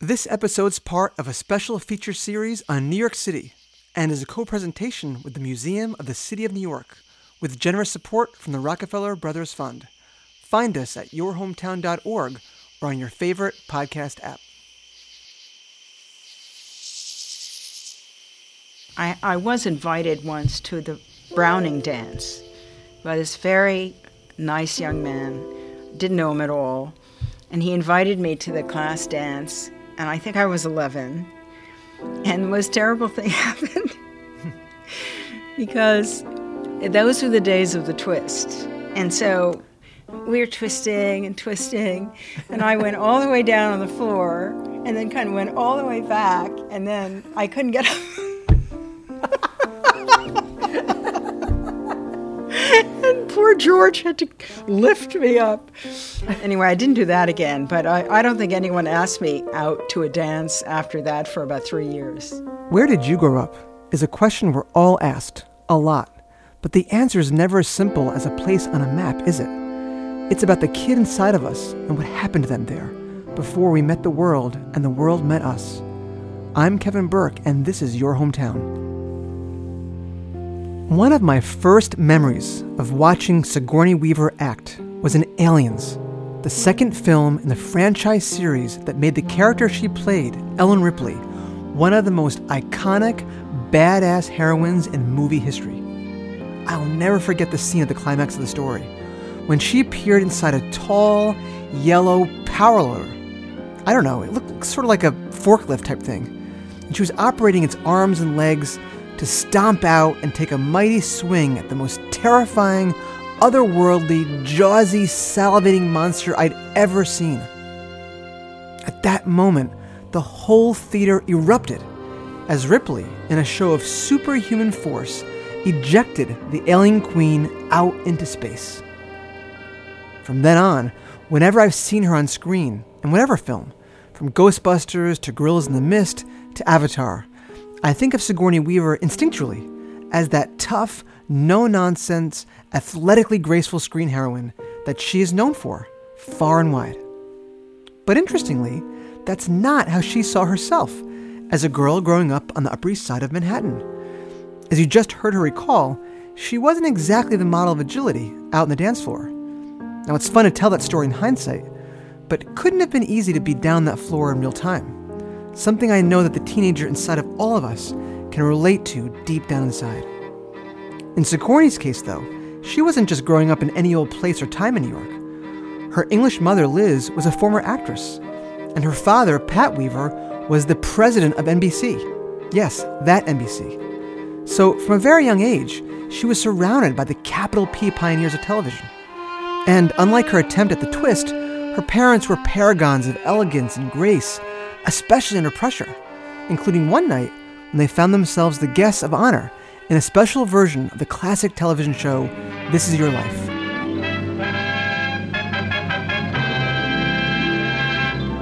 This episode's part of a special feature series on New York City and is a co presentation with the Museum of the City of New York with generous support from the Rockefeller Brothers Fund. Find us at yourhometown.org or on your favorite podcast app. I, I was invited once to the Browning dance by this very nice young man. Didn't know him at all. And he invited me to the class dance, and I think I was 11. And the most terrible thing happened because those were the days of the twist. And so we were twisting and twisting, and I went all the way down on the floor and then kind of went all the way back, and then I couldn't get up. Poor George had to lift me up. Anyway, I didn't do that again, but I, I don't think anyone asked me out to a dance after that for about three years. Where did you grow up? Is a question we're all asked, a lot. But the answer is never as simple as a place on a map, is it? It's about the kid inside of us and what happened to them there before we met the world and the world met us. I'm Kevin Burke, and this is Your Hometown. One of my first memories of watching Sigourney Weaver act was in Aliens, the second film in the franchise series that made the character she played, Ellen Ripley, one of the most iconic, badass heroines in movie history. I'll never forget the scene at the climax of the story when she appeared inside a tall, yellow power loader. I don't know, it looked sort of like a forklift type thing. And she was operating its arms and legs to stomp out and take a mighty swing at the most terrifying, otherworldly, jawsy, salivating monster I'd ever seen. At that moment, the whole theater erupted as Ripley, in a show of superhuman force, ejected the alien queen out into space. From then on, whenever I've seen her on screen, in whatever film, from Ghostbusters to Gorillas in the Mist to Avatar, I think of Sigourney Weaver instinctually as that tough, no nonsense, athletically graceful screen heroine that she is known for, far and wide. But interestingly, that's not how she saw herself as a girl growing up on the Upper East Side of Manhattan. As you just heard her recall, she wasn't exactly the model of agility out on the dance floor. Now, it's fun to tell that story in hindsight, but couldn't have been easy to be down that floor in real time. Something I know that the teenager inside of all of us can relate to deep down inside. In Sigourney's case, though, she wasn't just growing up in any old place or time in New York. Her English mother, Liz, was a former actress, and her father, Pat Weaver, was the president of NBC. Yes, that NBC. So, from a very young age, she was surrounded by the capital P pioneers of television. And unlike her attempt at the twist, her parents were paragons of elegance and grace, especially under pressure, including one night when they found themselves the guests of honor in a special version of the classic television show This Is Your Life.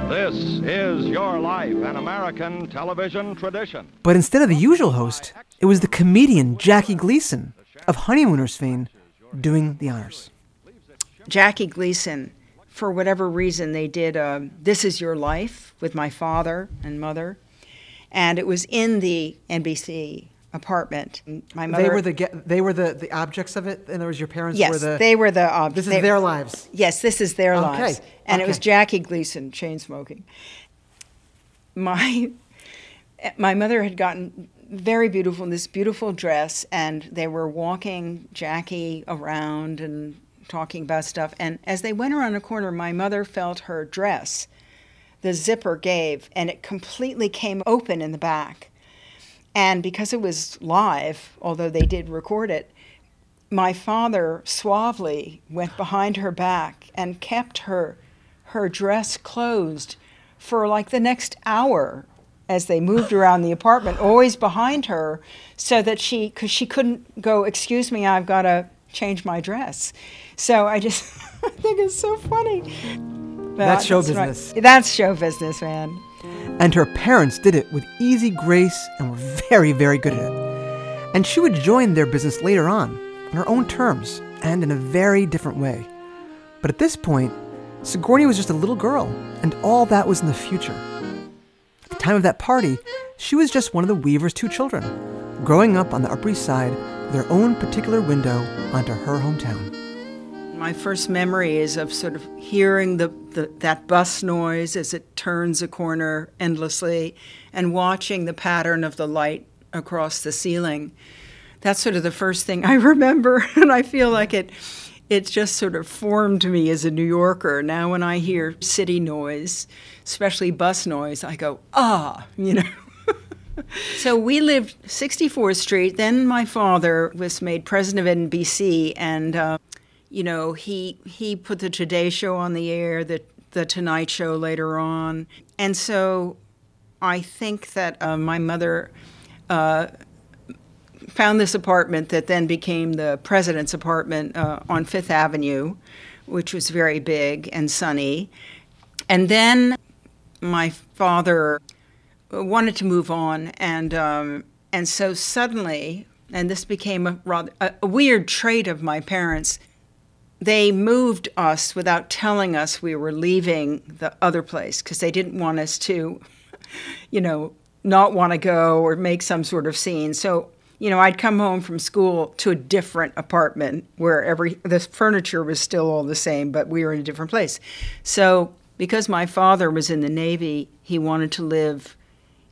This is Your Life, an American television tradition. But instead of the usual host, it was the comedian Jackie Gleason of Honeymooners fame doing the honors. Jackie Gleason, for whatever reason, they did uh, This Is Your Life with my father and mother. And it was in the NBC apartment. My mother. They were the they were the, the objects of it, and there was your parents Yes, were the. they were the. Uh, this is they- their lives. Yes, this is their Okay, lives. And it was. Jackie Gleason, chain smoking. My my mother had gotten very beautiful in this beautiful dress, and they were walking Jackie around and talking about stuff. And as they went around a corner, my mother felt her dress. The zipper gave, and it completely came open in the back. And because it was live, although they did record it, my father suavely went behind her back and kept her her dress closed for like the next hour as they moved around the apartment always behind her so that she cuz she couldn't go excuse me I've got to change my dress so I just I think it's so funny But That's show right. business. that's show business man And her parents did it with easy grace and were very, very good at it. And she would join their business later on, on her own terms and in a very different way. But at this point, Sigourney was just a little girl, and all that was in the future. At the time of that party, she was just one of the Weaver's two children, growing up on the Upper East Side her own particular window onto her hometown. My first memory is of sort of hearing the, the, that bus noise as it turns a corner endlessly and watching the pattern of the light across the ceiling. That's sort of the first thing I remember, and I feel like it it just sort of formed me as a New Yorker. Now when I hear city noise, especially bus noise, I go, "Ah," you know. so we lived 64th Street. Then my father was made president of NBC, and uh, you know he he put the Today Show on the air, the the Tonight Show later on, and so I think that uh, my mother. Uh, found this apartment that then became the president's apartment uh, on Fifth Avenue, which was very big and sunny. And then my father wanted to move on, and um, and so suddenly, and this became a rather a, weird trait of my parents. They moved us without telling us we were leaving the other place because they didn't want us to, you know, not want to go or make some sort of scene. So you know, I'd come home from school to a different apartment where every the furniture was still all the same, but we were in a different place. So, because my father was in the Navy, he wanted to live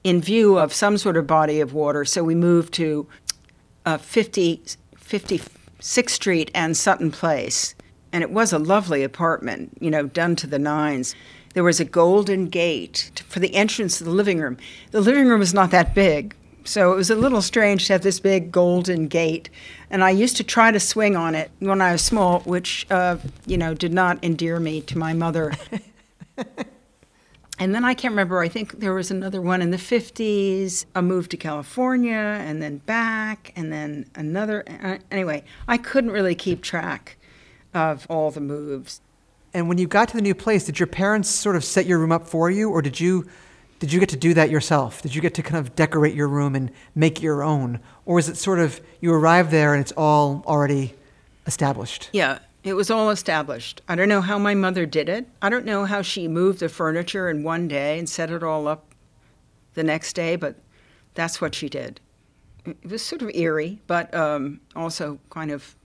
in view of some sort of body of water. So we moved to uh, 50, 56th Street and Sutton Place. And it was a lovely apartment, you know, done to the nines. There was a golden gate for the entrance to the living room. The living room was not that big, so it was a little strange to have this big golden gate. And I used to try to swing on it when I was small, which, uh, you know, did not endear me to my mother. and then I can't remember, I think there was another one in the 50s, a move to California, and then back, and then another. Uh, anyway, I couldn't really keep track of all the moves. And when you got to the new place, did your parents sort of set your room up for you, or did you did you get to do that yourself? Did you get to kind of decorate your room and make your own? Or is it sort of you arrive there and it's all already established? Yeah, it was all established. I don't know how my mother did it. I don't know how she moved the furniture in one day and set it all up the next day, but that's what she did. It was sort of eerie, but um, also kind of,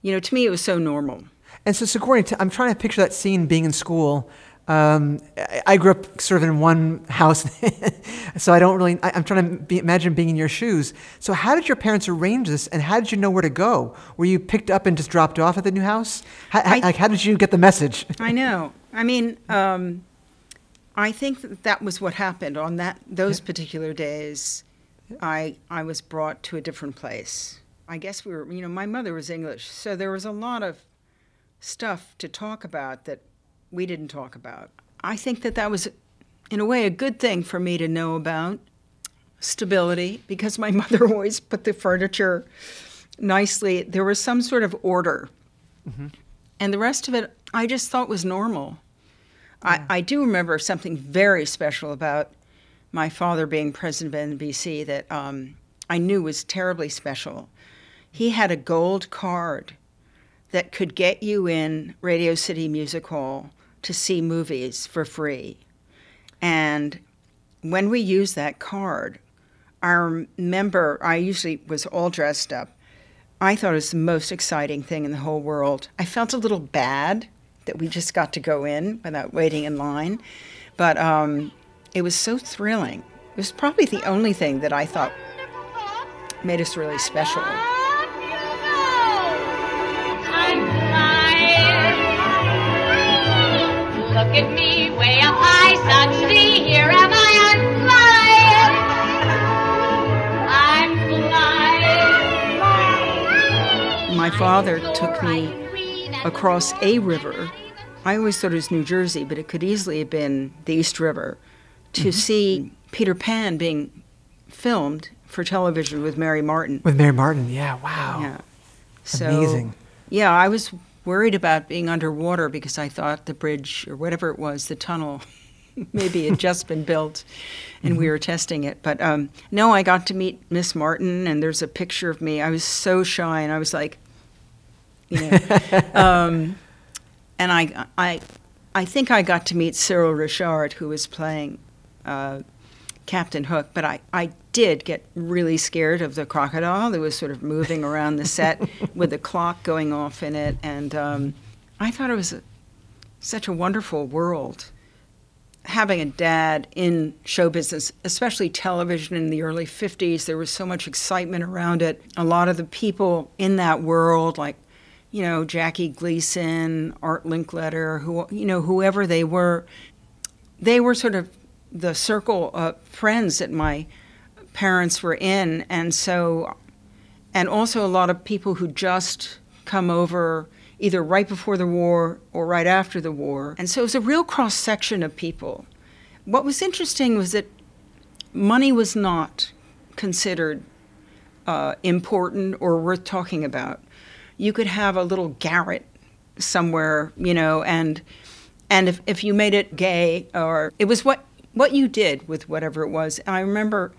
you know, to me it was so normal. And so, Sigourney, I'm trying to picture that scene being in school um, I grew up sort of in one house, so I don't really. I, am trying to be, imagine being in your shoes. So, how did your parents arrange this, and how did you know where to go? Were you picked up and just dropped off at the new house? How, I, like, how did you get the message? I know. I mean, um, I think that, that was what happened on that those particular days. I I was brought to a different place. I guess we were. You know, my mother was English, so there was a lot of stuff to talk about that we didn't talk about. I think that that was, in a way, a good thing for me to know about stability because my mother always put the furniture nicely. There was some sort of order. Mm-hmm. And the rest of it, I just thought was normal. Yeah. I, I do remember something very special about my father being president of NBC that um, I knew was terribly special. He had a gold card that could get you in Radio City Music Hall to see movies for free. And when we used that card, our member, I usually was all dressed up. I thought it was the most exciting thing in the whole world. I felt a little bad that we just got to go in without waiting in line, but um, it was so thrilling. It was probably the only thing that I thought made us really special. Look at me, way up high, suddenly here am I I'm flying. My father took me across a river. I always thought it was New Jersey, but it could easily have been the East River to mm-hmm. see Peter Pan being filmed for television with Mary Martin. With Mary Martin, yeah, wow. Yeah. So, Amazing. Yeah, I was worried about being underwater because I thought the bridge or whatever it was, the tunnel, maybe had just been built and mm-hmm. we were testing it. But um, no, I got to meet Miss Martin and there's a picture of me. I was so shy and I was like, you know. um, and I, I, I think I got to meet Cyril Ritchard, who was playing uh, Captain Hook, but I, I did get really scared of the crocodile that was sort of moving around the set with the clock going off in it. And um, I thought it was a, such a wonderful world. Having a dad in show business, especially television in the early 50s, there was so much excitement around it. A lot of the people in that world, like, you know, Jackie Gleason, Art Linkletter, who, you know, whoever they were, they were sort of the circle of friends that my parents were in. And so, and also a lot of people who just come over either right before the war or right after the war. And so it was a real cross section of people. What was interesting was that money was not considered uh, important or worth talking about. You could have a little garret somewhere, you know, and and if, if you made it gay or it was what what you did with whatever it was. I remember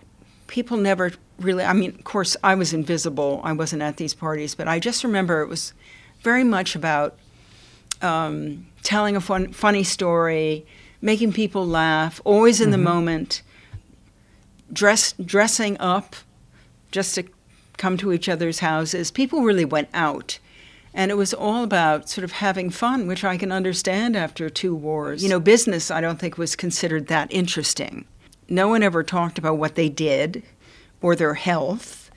people never really I mean, of course I was invisible. I wasn't at these parties, but I just remember it was very much about um, telling a fun, funny story, making people laugh, always in mm-hmm. the moment, dress, dressing up just to come to each other's houses. People really went out. And it was all about sort of having fun, which I can understand after two wars. You know, business, I don't think, was considered that interesting. No one ever talked about what they did or their health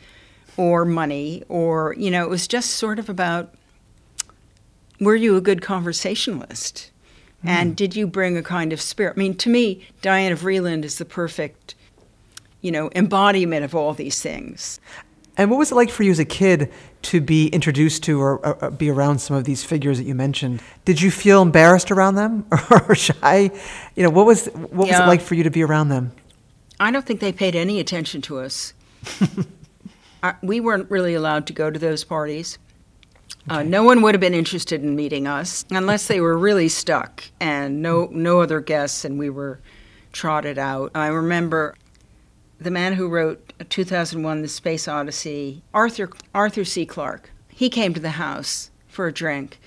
or money or, you know, it was just sort of about were you a good conversationalist? Mm. And did you bring a kind of spirit? I mean, to me, Diana Vreeland is the perfect, you know, embodiment of all these things. And what was it like for you as a kid to be introduced to or, or, be around some of these figures that you mentioned? Did you feel embarrassed around them or shy? You know, what was what was it like for you to be around them? I don't think they paid any attention to us. I, we weren't really allowed to go to those parties. Uh, no one would have been interested in meeting us unless they were really stuck and no no other guests and we were trotted out. I remember the man who wrote 2001 The Space Odyssey, Arthur Arthur C. Clarke. He came to the house for a drink.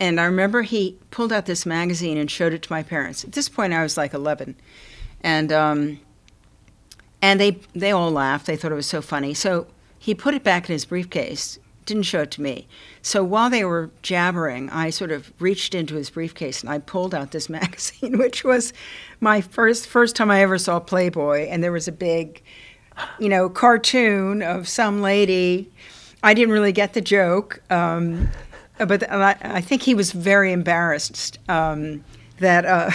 And I remember he pulled out this magazine and showed it to my parents. At this point I was like 11. And um, and they they all laughed. They thought it was so funny. So he put it back in his briefcase didn't show it to me. So while they were jabbering, I sort of reached into his briefcase and I pulled out this magazine, which was my first first time I ever saw Playboy, and there was a big, you know, cartoon of some lady. I didn't really get the joke, um, but I, I, think he was very embarrassed um, that uh,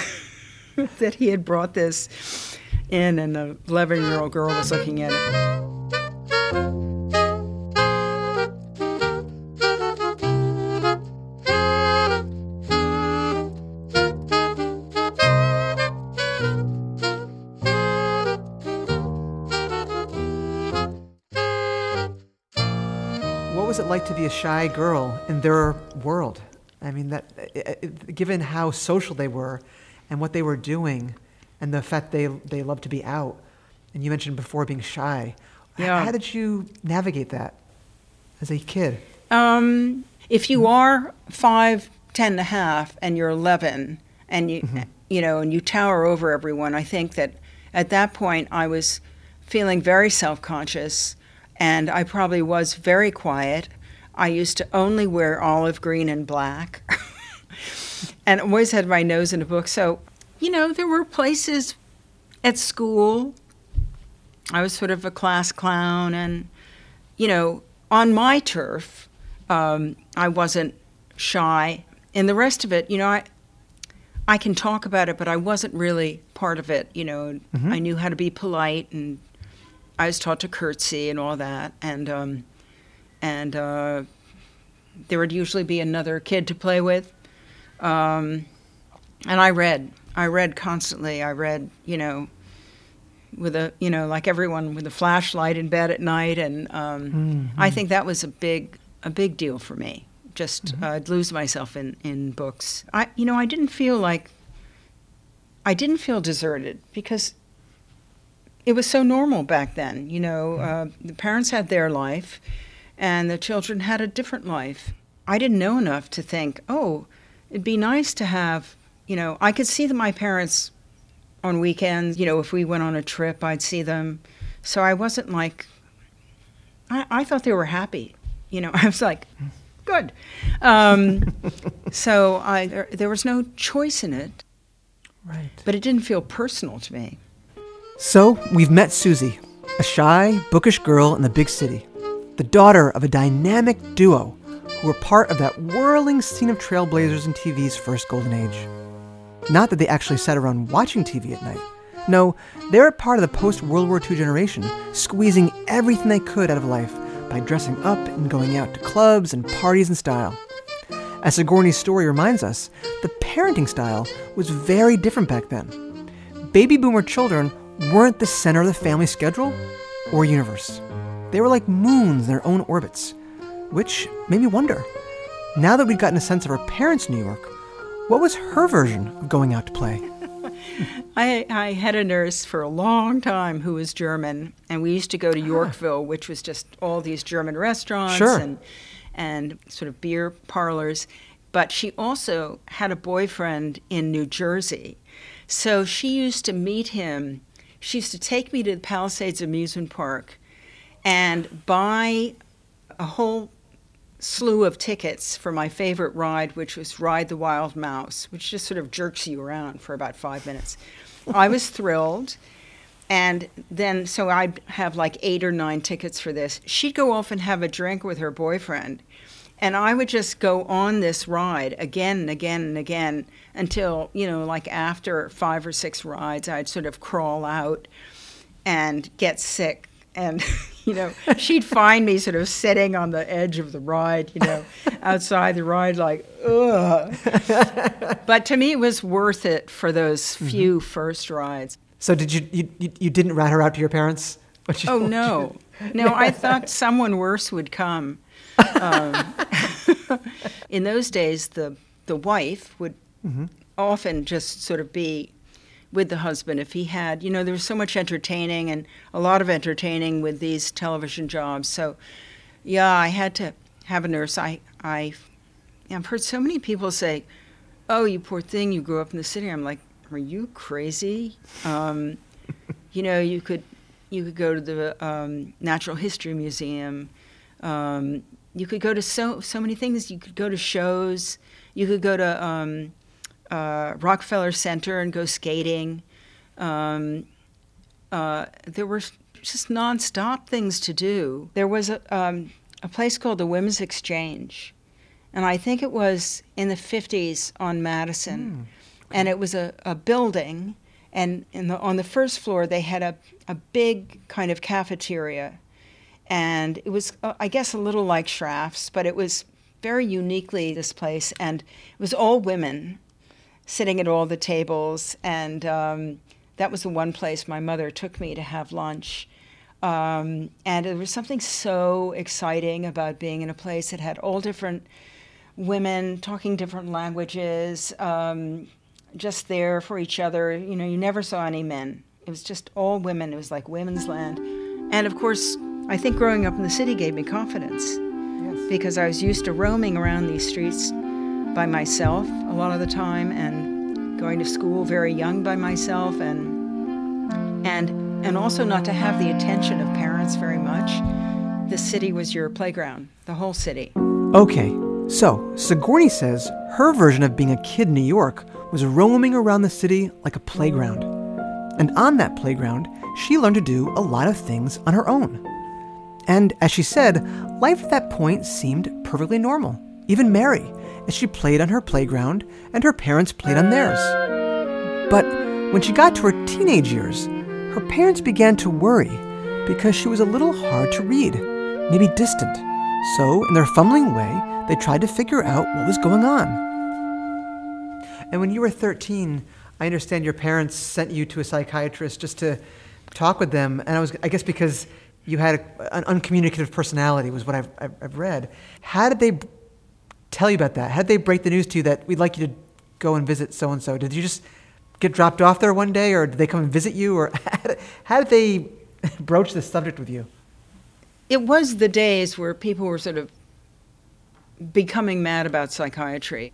that he had brought this in, and the eleven-year-old girl was looking at it. What was it like to be a shy girl in their world? I mean, that eh, eh, given how social they were, and what they were doing, and the fact they they love to be out, and you mentioned before being shy. Yeah. How did you navigate that as a kid? Um, if you are five, ten and a half, and you're eleven, and you mm-hmm. you know, and you tower over everyone, I think that at that point I was feeling very self conscious and I probably was very quiet. I used to only wear olive green and black, and always had my nose in a book. So, you know, there were places at school. I was sort of a class clown, and you know, on my turf, um, I wasn't shy. And the rest of it, you know, I I can talk about it, but I wasn't really part of it. You know, mm-hmm. I knew how to be polite and I was taught to curtsy and all that, and um, and uh, there would usually be another kid to play with, um, and I read. I read constantly. I read, you know, with a you know like everyone with a flashlight in bed at night, and um, mm-hmm. I think that was a big a big deal for me. Just mm-hmm. uh, I'd lose myself in in books. I you know I didn't feel like I didn't feel deserted because it was so normal back then. You know, uh, the parents had their life, and the children had a different life. I didn't know enough to think, oh, it'd be nice to have. You know, I could see that my parents on weekends. You know, if we went on a trip, I'd see them. So I wasn't like, I, I thought they were happy. You know, I was like, good. Um, so I, there, there was no choice in it, Right. but it didn't feel personal to me. So, we've met Susie, a shy, bookish girl in the big city, the daughter of a dynamic duo who were part of that whirling scene of trailblazers in TV's first golden age. Not that they actually sat around watching TV at night. No, they were part of the post World War II generation, squeezing everything they could out of life by dressing up and going out to clubs and parties in style. As Sigourney's story reminds us, the parenting style was very different back then. Baby boomer children weren't the center of the family schedule or universe. They were like moons in their own orbits, which made me wonder. Now that we'd gotten a sense of our parents' New York, what was her version of going out to play? I, I had a nurse for a long time who was German, and we used to go to ah. Yorkville, which was just all these German restaurants Sure. and and sort of beer parlors. But she also had a boyfriend in New Jersey, so she used to meet him. She used to take me to the Palisades Amusement Park, and buy a whole slew of tickets for my favorite ride, which was Ride the Wild Mouse, which just sort of jerks you around for about five minutes. I was thrilled. And then, so I'd have like eight or nine tickets for this. She'd go off and have a drink with her boyfriend. And I would just go on this ride again and again and again until, you know, like after five or six rides, I'd sort of crawl out and get sick. And, you know, she'd find me sort of sitting on the edge of the ride, you know, outside the ride, like, ugh. but to me, it was worth it for those few first rides. So did you you, you, didn't rat her out to your parents? You- Oh, what you no. No, I thought someone worse would come. Um, in those days, the, the wife would often just sort of be with the husband if he had, you know, there was so much entertaining and a lot of entertaining with these television jobs. So, yeah, I had to have a nurse. I, I, I've heard so many people say, "Oh, you poor thing, you grew up in the city." I'm like, "Are you crazy?" Um, you know, you could you could go to the um, Natural History Museum. Um, you could go to so so many things. You could go to shows. You could go to um, uh, Rockefeller Center and go skating. Um, uh, there were just nonstop things to do. There was a, um, a place called the Women's Exchange, and I think it was in the 50s on Madison. And it was a, a building, and in the, on the first floor, they had a, a big kind of cafeteria. And it was, uh, I guess, a little like Schrafft's, but it was very uniquely this place. And it was all women sitting at all the tables. And um, that was the one place my mother took me to have lunch. Um, and there was something so exciting about being in a place that had all different women talking different languages, um, just there for each other. You know, you never saw any men. It was just all women. It was like women's land. And of course, I think growing up in the city gave me confidence Yes. because I was used to roaming around these streets by myself a lot of the time and going to school very young by myself and and and also not to have the attention of parents very much. The city was your playground, the whole city. Okay, so Sigourney says her version of being a kid in New York was roaming around the city like a playground. And on that playground, she learned to do a lot of things on her own. And as she said, life at that point seemed perfectly normal, even Mary, as she played on her playground and her parents played on theirs. But when she got to her teenage years, her parents began to worry because she was a little hard to read, maybe distant. So, in their fumbling way, they tried to figure out what was going on. And when you were 13, I understand your parents sent you to a psychiatrist just to talk with them. And I was, I guess, because you had a, an uncommunicative personality, was what I've, I've, read. How did they tell you about that? How did they break the news to you that we'd like you to go and visit so and so? Did you just get dropped off there one day, or did they come and visit you, or how did they broach this subject with you? It was the days where people were sort of becoming mad about psychiatry.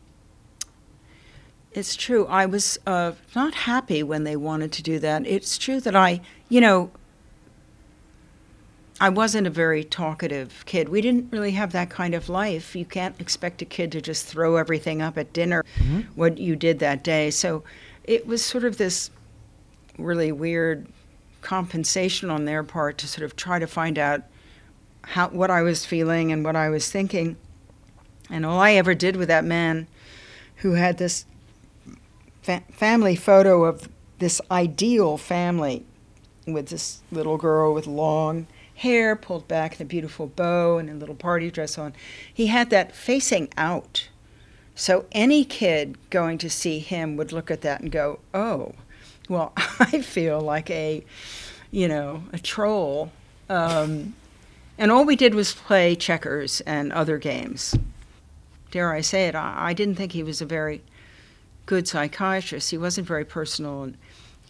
It's true. I was uh, not happy when they wanted to do that. It's true that I, you know, I wasn't a very talkative kid. We didn't really have that kind of life. You can't expect a kid to just throw everything up at dinner, mm-hmm. what you did that day. So it was sort of this really weird compensation on their part to sort of try to find out how what I was feeling and what I was thinking. And all I ever did with that man who had this fa- family photo of this ideal family with this little girl with long hair pulled back in a beautiful bow and a little party dress on. He had that facing out. So any kid going to see him would look at that and go, "Oh, well, I feel like a, you know, a troll." Um, and all we did was play checkers and other games. Dare I say it? I, I didn't think he was a very good psychiatrist. He wasn't very personal. And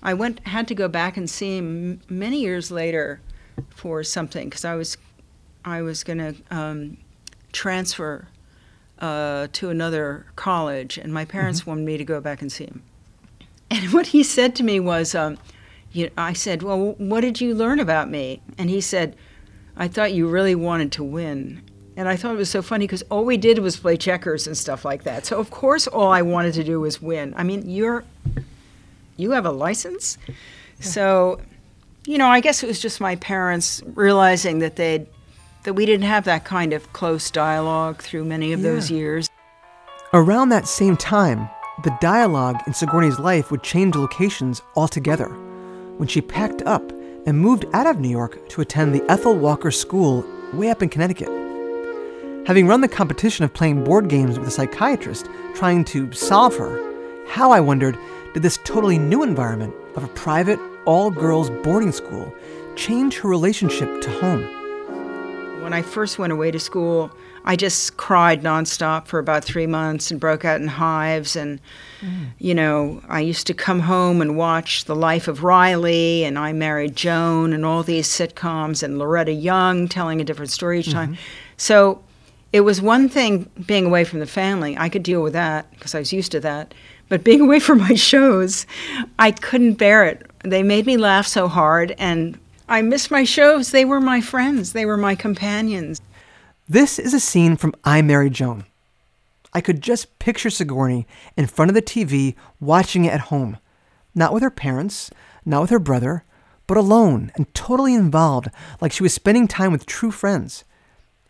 I went had to go back and see him many years later for something because I was I was going to um, transfer uh, to another college, and my parents mm-hmm. wanted me to go back and see him. And what he said to me was, um, you know, I said, "Well, what did you learn about me?" And he said, "I thought you really wanted to win." And I thought it was so funny because all we did was play checkers and stuff like that. So of course, all I wanted to do was win. I mean, you're you have a license, yeah. so you know, I guess it was just my parents realizing that they that we didn't have that kind of close dialogue through many of yeah. those years. Around that same time, the dialogue in Sigourney's life would change locations altogether when she packed up and moved out of New York to attend the Ethel Walker School way up in Connecticut. Having run the competition of playing board games with a psychiatrist trying to solve her, how, I wondered, did this totally new environment of a private, all girls boarding school change her relationship to home. When I first went away to school, I just cried nonstop for about three months and broke out in hives. And, mm. you know, I used to come home and watch The Life of Riley and I Married Joan and all these sitcoms and Loretta Young telling a different story each time. Mm-hmm. So it was one thing being away from the family. I could deal with that because I was used to that. But being away from my shows, I couldn't bear it. They made me laugh so hard, and I miss my shows. They were my friends, they were my companions. This is a scene from I Married Joan. I could just picture Sigourney in front of the TV watching it at home, not with her parents, not with her brother, but alone and totally involved, like she was spending time with true friends.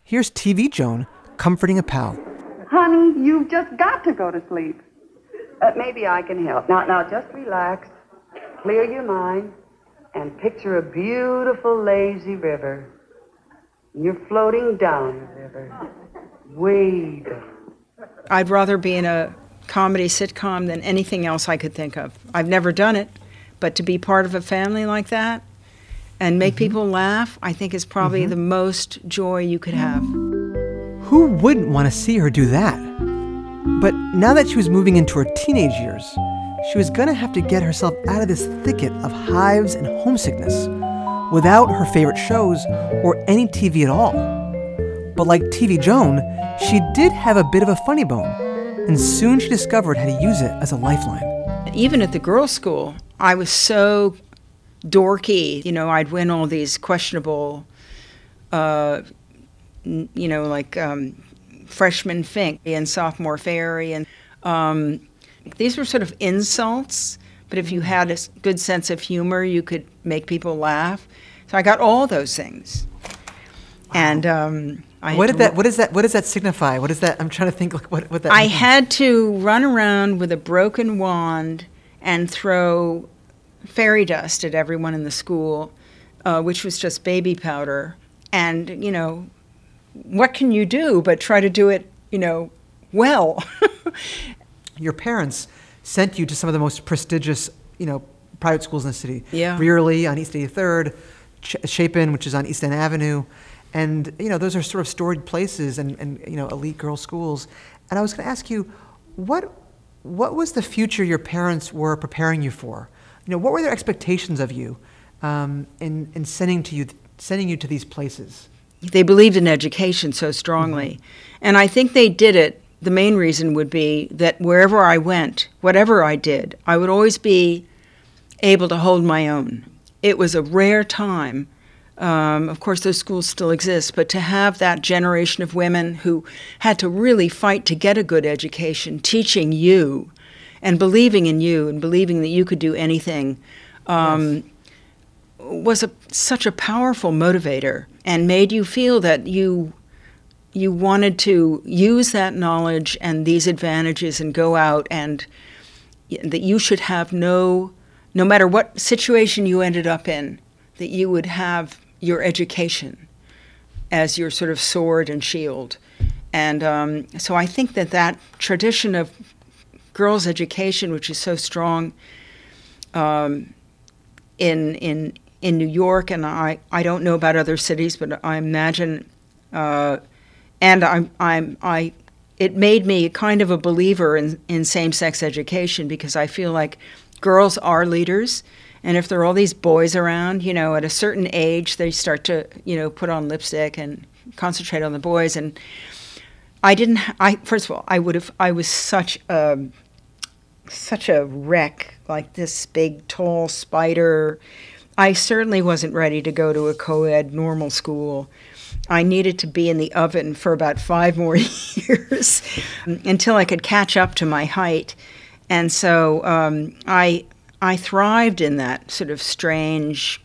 Here's TV Joan comforting a pal. Honey, you've just got to go to sleep. Uh, maybe I can help. Now, now, just relax, clear your mind, and picture a beautiful, lazy river. You're floating down the river, way down. I'd rather be in a comedy sitcom than anything else I could think of. I've never done it, but to be part of a family like that and make mm-hmm. people laugh, I think is probably mm-hmm. the most joy you could have. Who wouldn't want to see her do that? But now that she was moving into her teenage years, she was going to have to get herself out of this thicket of hives and homesickness without her favorite shows or any TV at all. But like TV Joan, she did have a bit of a funny bone, and soon she discovered how to use it as a lifeline. Even at the girls' school, I was so dorky. You know, I'd win all these questionable, uh, you know, like um, freshman Fink and sophomore Fairy. And um, these were sort of insults, but if you had a good sense of humor, you could make people laugh. So I got all those things. And um, what did that? What does that? What does that signify? What is that? I'm trying to think. Like, what, what that? I means. had to run around with a broken wand and throw fairy dust at everyone in the school, uh, which was just baby powder, and you know, what can you do but try to do it, you know, well? Your parents sent you to some of the most prestigious, you know, private schools in the city. Yeah. Brearley on East 83rd, Ch- Chapin, which is on East End Avenue. And, you know, those are sort of storied places and, and you know, elite girls' schools. And I was going to ask you, what, what was the future your parents were preparing you for? You know, what were their expectations of you um, in, in sending, to you, sending you to these places? they believed in education so strongly. Mm-hmm. And I think they did it the main reason would be that wherever I went, whatever I did, I would always be able to hold my own. It was a rare time. Um, of course, those schools still exist, but to have that generation of women who had to really fight to get a good education, teaching you and believing in you and believing that you could do anything um, yes. was a, such a powerful motivator and made you feel that you you wanted to use that knowledge and these advantages and go out and that you should have no no matter what situation you ended up in that you would have your education as your sort of sword and shield. And um, so i think that that tradition of girls education which is so strong um, in in in New York, and I, I don't know about other cities, but I imagine uh, and I'm, I'm, I, it made me kind of a believer in, in same sex education because I feel like girls are leaders. And if there are all these boys around, you know, at a certain age, they start to, you know, put on lipstick and concentrate on the boys. And I didn't, I, first of all, I would have, I was such a, such a wreck, like this big, tall spider. I certainly wasn't ready to go to a co ed normal school. I needed to be in the oven for about five more years until I could catch up to my height. And so um, I, I thrived in that sort of strange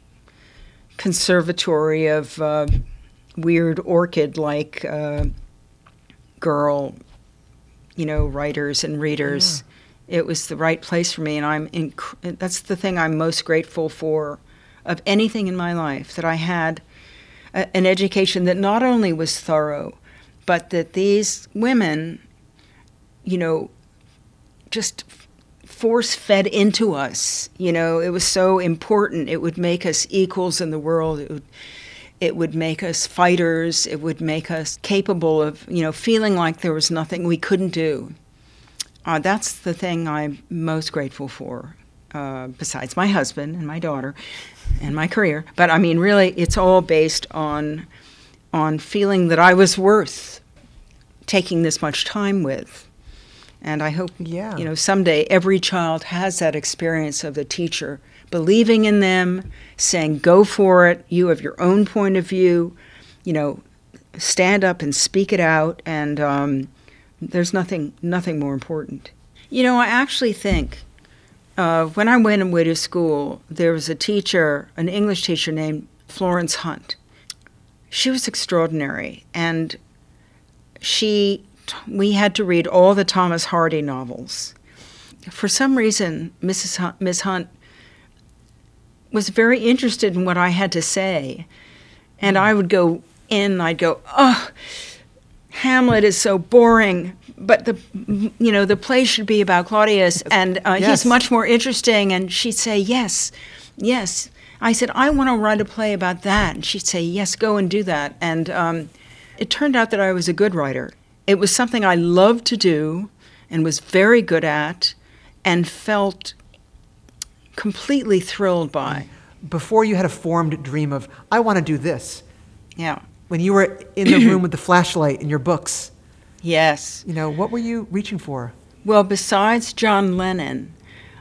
conservatory of uh, weird orchid like uh, girl, you know, writers and readers. Yeah. It was the right place for me, and I'm inc- that's the thing I'm most grateful for of anything in my life that I had a, an education that not only was thorough, but that these women, you know, just force fed into us. You know, it was so important. It would make us equals in the world. It would, it would make us fighters. It would make us capable of, you know, feeling like there was nothing we couldn't do. Uh, that's the thing I'm most grateful for, uh, besides my husband and my daughter and my career. But I mean, really, it's all based on on feeling that I was worth taking this much time with. And I hope, yeah. you know, someday every child has that experience of the teacher believing in them, saying, "Go for it. You have your own point of view. You know, stand up and speak it out." And um, there's nothing nothing more important. You know, I actually think uh, when I went away to school, there was a teacher, an English teacher named Florence Hunt. She was extraordinary, and she we had to read all the Thomas Hardy novels. For some reason, Mrs. Hunt, Miss Hunt was very interested in what I had to say, and I would go in. I'd go, "Oh, Hamlet is so boring but the you know the play should be about Claudius, and uh, yes. he's much more interesting. And she'd say, "Yes, yes." I said, "I want to write a play about that," and she'd say, "Yes, go and do that." And um, it turned out that I was a good writer. It was something I loved to do, and was very good at, and felt completely thrilled by. Before you had a formed dream of, "I want to do this." Yeah. When you were in the room with the flashlight in your books Yes. You know, what were you reaching for? Well, besides John Lennon,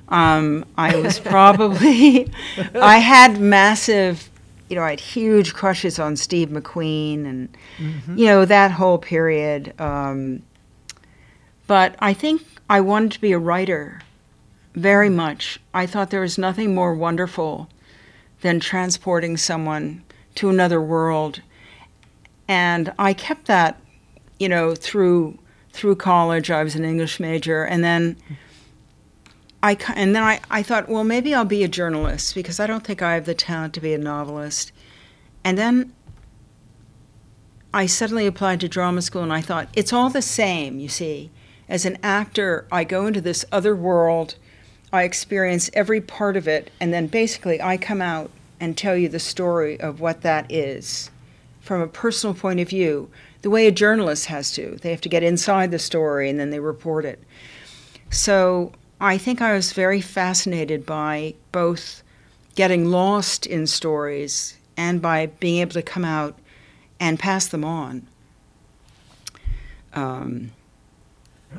um, I was probably, I had massive, you know, I had huge crushes on Steve McQueen and, mm-hmm. you know, that whole period. Um, but I think I wanted to be a writer very much. I thought there was nothing more wonderful than transporting someone to another world. And I kept that you know, through through college, I was an English major, and then I and then I, I thought, well, maybe I'll be a journalist because I don't think I have the talent to be a novelist. And then I suddenly applied to drama school, and I thought it's all the same. You see, as an actor, I go into this other world, I experience every part of it, and then basically I come out and tell you the story of what that is from a personal point of view the way a journalist has to. They have to get inside the story and then they report it. So I think I was very fascinated by both getting lost in stories and by being able to come out and pass them on. Um,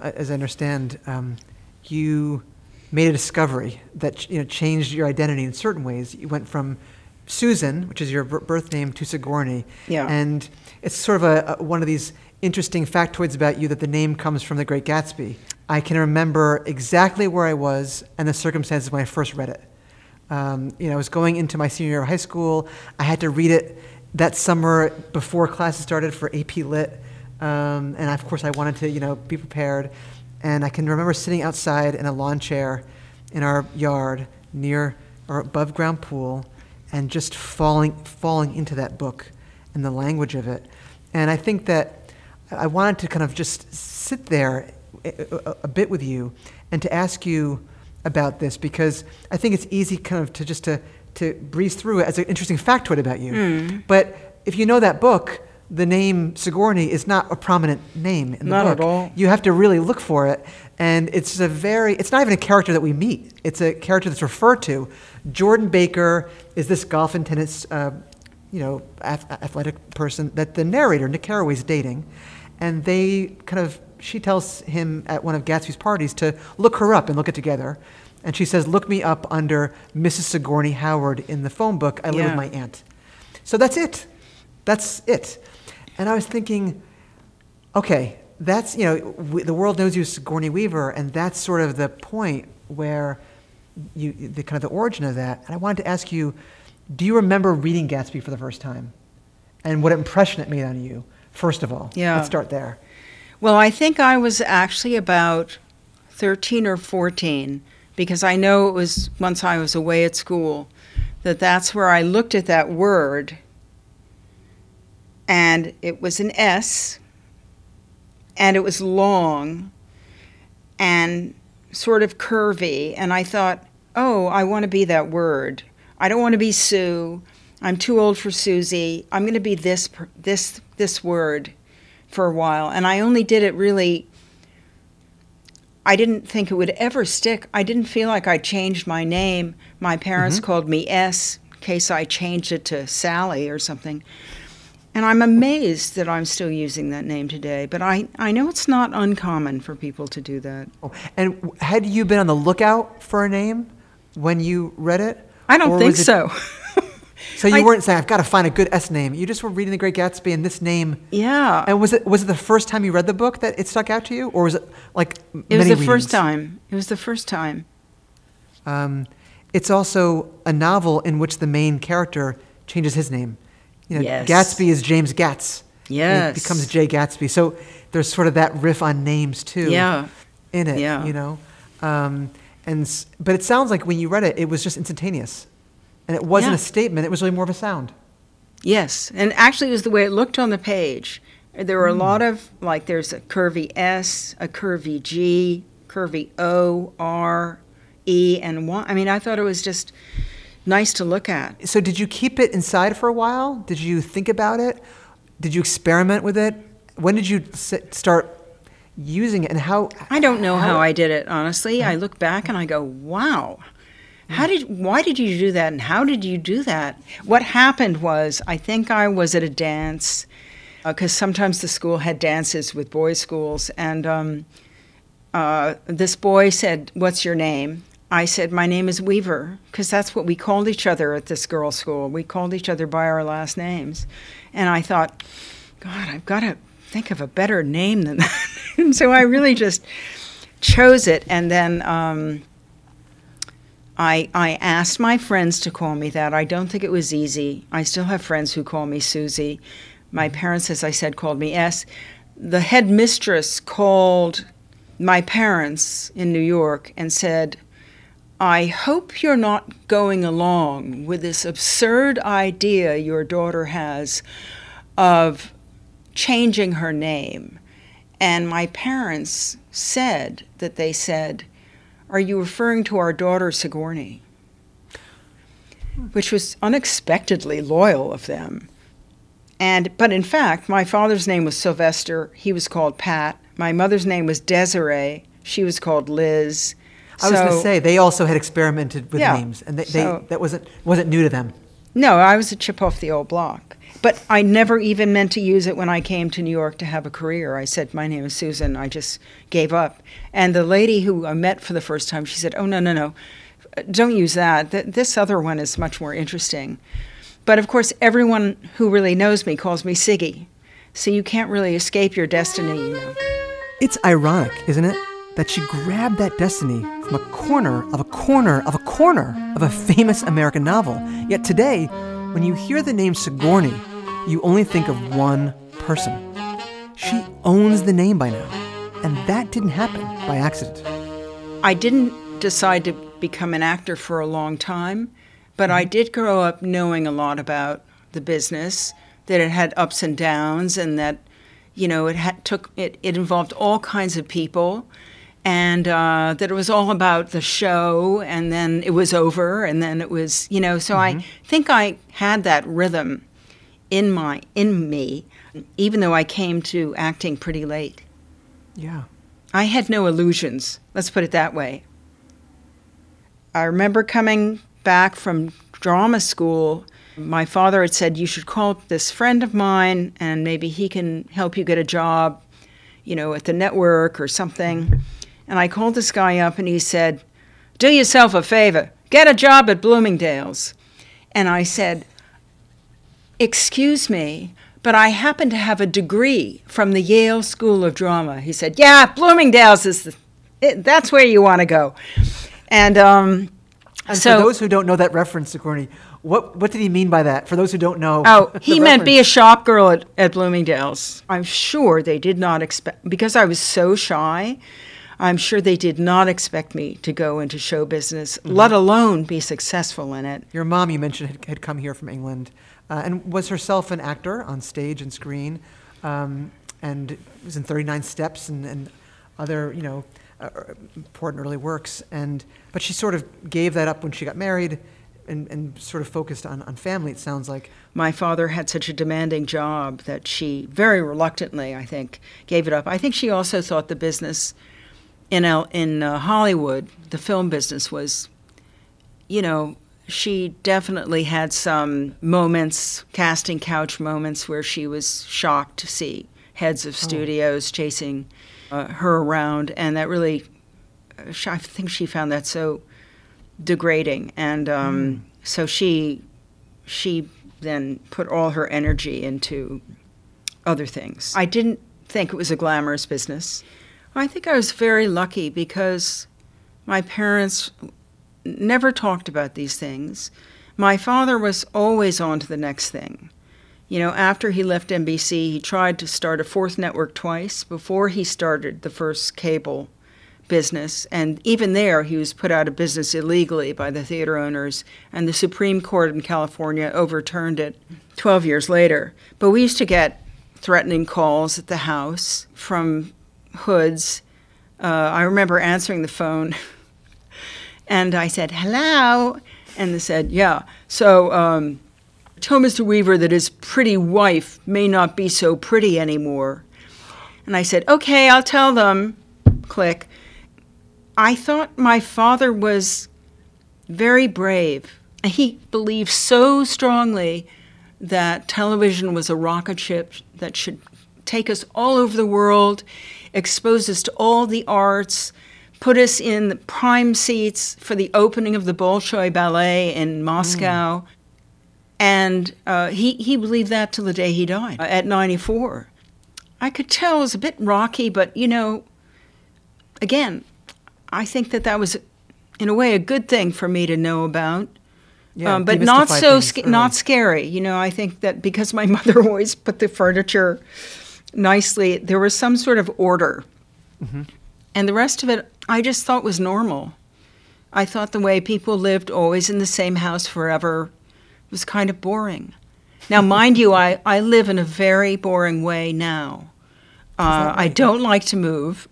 as I understand, um, you made a discovery that you know changed your identity in certain ways. You went from Susan, which is your birth name, to Sigourney. Yeah. And it's sort of a, a, one of these interesting factoids about you that the name comes from The Great Gatsby. I can remember exactly where I was and the circumstances when I first read it. Um, you know, I was going into my senior year of high school. I had to read it that summer before classes started for AP Lit. Um, and of course, I wanted to, you know, be prepared. And I can remember sitting outside in a lawn chair in our yard near our above ground pool and just falling, falling into that book and the language of it. And I think that I wanted to kind of just sit there a, a, a bit with you and to ask you about this because I think it's easy kind of to just to, to breeze through it as an interesting factoid about you. Mm. But if you know that book, the name Sigourney is not a prominent name in the Not book. at all. You have to really look for it. And it's a very, it's not even a character that we meet. It's a character that's referred to. Jordan Baker is this golf and tennis, uh, you know, ath- athletic person that the narrator, Nick Carraway, is dating. And they kind of, she tells him at one of Gatsby's parties to look her up and look it together. And she says, look me up under Mrs. Sigourney Howard in the phone book. I live with my aunt. So that's it. That's it. And I was thinking, okay, that's, you know, w- the world knows you as Sigourney Weaver, and that's sort of the point where you, the kind of the origin of that. And I wanted to ask you, do you remember reading Gatsby for the first time? And what impression it made on you, first of all? Yeah. Let's start there. Well, I think I was actually about 13 or 14 because I know it was once I was away at school that that's where I looked at that word and it was an S and it was long and sort of curvy and I thought, "Oh, I want to be that word. I don't want to be Sue. I'm too old for Susie. I'm going to be this this this word." for a while, and I only did it really. I didn't think it would ever stick. I didn't feel like I changed my name. My parents mm-hmm. called me S in case I changed it to Sally or something. And I'm amazed that I'm still using that name today, but I, I know it's not uncommon for people to do that. Oh, and had you been on the lookout for a name when you read it? I don't Or think it- so. So you I- weren't saying, I've got to find a good S name. You just were reading The Great Gatsby and this name. yeah. And was it, was it the first time you read the book that it stuck out to you? Or was it like It was the first time. It was the first time. Um, it's also a novel in which the main character changes his name. You know, Yes. Gatsby is James Gatz. and Yes. He becomes Jay Gatsby. So there's sort of that riff on names too. Yeah. In it, Yeah. you know. Um, and but it sounds like when you read it, it was just instantaneous, and it wasn't Yeah. a statement. It was really more of a sound. Yes, and actually, it was the way it looked on the page. There were a hmm. lot of like there's a curvy S, a curvy G, curvy O, R, E, and Y. I mean, I thought it was just nice to look at. So did you keep it inside for a while? Did you think about it? Did you experiment with it? When did you s- start using it, and how? I don't know how I did it honestly. I look back and I go, "Wow, how did? Why did you do that? And how did you do that?" What happened was, I think I was at a dance because sometimes the school had dances with boys' schools, and um, uh, this boy said, "What's your name?" I said, "My name is Weaver," because that's what we called each other at this girls' school. We called each other by our last names, and I thought, God, I've got to think of a better name than that. and so I really just chose it, and then um, I I asked my friends to call me that. I don't think it was easy. I still have friends who call me Susie. My parents, as I said, called me S. The head mistress called my parents in New York and said, I hope you're not going along with this absurd idea your daughter has of changing her name. And my parents said that they said, Are you referring to our daughter Sigourney? Which was unexpectedly loyal of them. And but in fact, my father's name was Sylvester, he was called Pat. My mother's name was Desiree, she was called Liz. I was going to say they also had experimented with Yeah, names, and they, so- they, that wasn't wasn't new to them. No, I was a chip off the old block. But I never even meant to use it when I came to New York to have a career. I said, My name is Susan. I just gave up. And the lady who I met for the first time, she said, Oh, no, no, no. Don't use that. Th- this other one is much more interesting. But of course, everyone who really knows me calls me Siggy. So you can't really escape your destiny, you know. It's ironic, isn't it? That she grabbed that destiny from a corner of a corner of a corner of a famous American novel. Yet today, when you hear the name Sigourney, you only think of one person. She owns the name by now, and that didn't happen by accident. I didn't decide to become an actor for a long time, but I did grow up knowing a lot about the business, that it had ups and downs, and that you know it took it, it involved all kinds of people, and uh, that it was all about the show, and then it was over, and then it was you know. So I think I had that rhythm in my in me, even though I came to acting pretty late. Yeah. I had no illusions. Let's put it that way. I remember coming back from drama school. My father had said, You should call this friend of mine and maybe he can help you get a job, you know, at the network or something. And I called this guy up and he said, Do yourself a favor, get a job at Bloomingdale's. And I said, Excuse me, but I happen to have a degree from the Yale School of Drama. He said, Yeah, Bloomingdale's is the, it, that's where you want to go. And um, And so, for those who don't know that reference, Sigourney, what, what did he mean by that? For those who don't know. oh, he meant be a shop girl at, at Bloomingdale's. I'm sure they did not expect, because I was so shy, I'm sure they did not expect me to go into show business, let alone be successful in it. Your mom, you mentioned, had, had come here from England uh, and was herself an actor on stage and screen, um, and was in 39 Steps and, and other, you know, uh, important early works. And but she sort of gave that up when she got married, and, and sort of focused on, on family. It sounds like. my father had such a demanding job that she very reluctantly, I think, gave it up. I think she also thought the business in L- in uh, Hollywood, the film business was, you know, she definitely had some moments, casting couch moments, where she was shocked to see heads of studios chasing uh, her around, and that really, uh, I think she found that so degrading, and um, so she she then put all her energy into other things. I didn't think it was a glamorous business. I think I was very lucky because my parents never talked about these things. My father was always on to the next thing. You know, after he left NBC, he tried to start a fourth network twice before he started the first cable business. And even there, he was put out of business illegally by the theater owners, and the Supreme Court in California overturned it 12 years later. But we used to get threatening calls at the house from hoods. Uh, I remember answering the phone, and I said, Hello. And they said, Yeah. So, um, tell Mr. Weaver that his pretty wife may not be so pretty anymore. And I said, Okay, I'll tell them. Click. I thought my father was very brave. He believed so strongly that television was a rocket ship that should take us all over the world, expose us to all the arts, put us in the prime seats for the opening of the Bolshoi Ballet in Moscow. And uh, he, he believed that till the day he died uh, at 94. I could tell it was a bit rocky, but you know, again, I think that that was, in a way, a good thing for me to know about. Yeah, um, but not so early. not scary. You know, I think that because my mother always put the furniture nicely, there was some sort of order, Mm-hmm. and the rest of it I just thought was normal. I thought the way people lived always in the same house forever was kind of boring. Now, mind you, I, I live in a very boring way now. Uh, I don't like to move.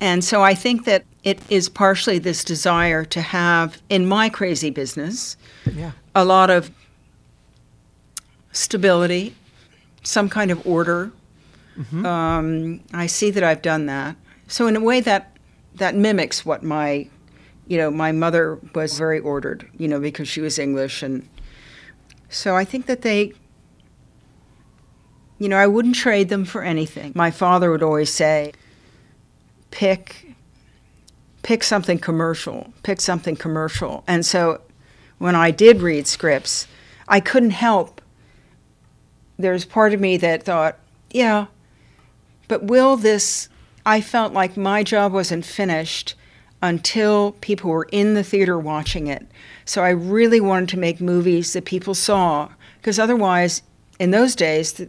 And so I think that it is partially this desire to have, in my crazy business, Yeah. a lot of stability, some kind of order. Um, I see that I've done that. So in a way that that mimics what my, you know, my mother was very ordered, you know, because she was English and So I think that they, you know, I wouldn't trade them for anything. My father would always say, pick, pick something commercial, pick something commercial. And so when I did read scripts, I couldn't help. There's part of me that thought, yeah, but will this, I felt like my job wasn't finished until people were in the theater watching it. So I really wanted to make movies that people saw, because otherwise, in those days,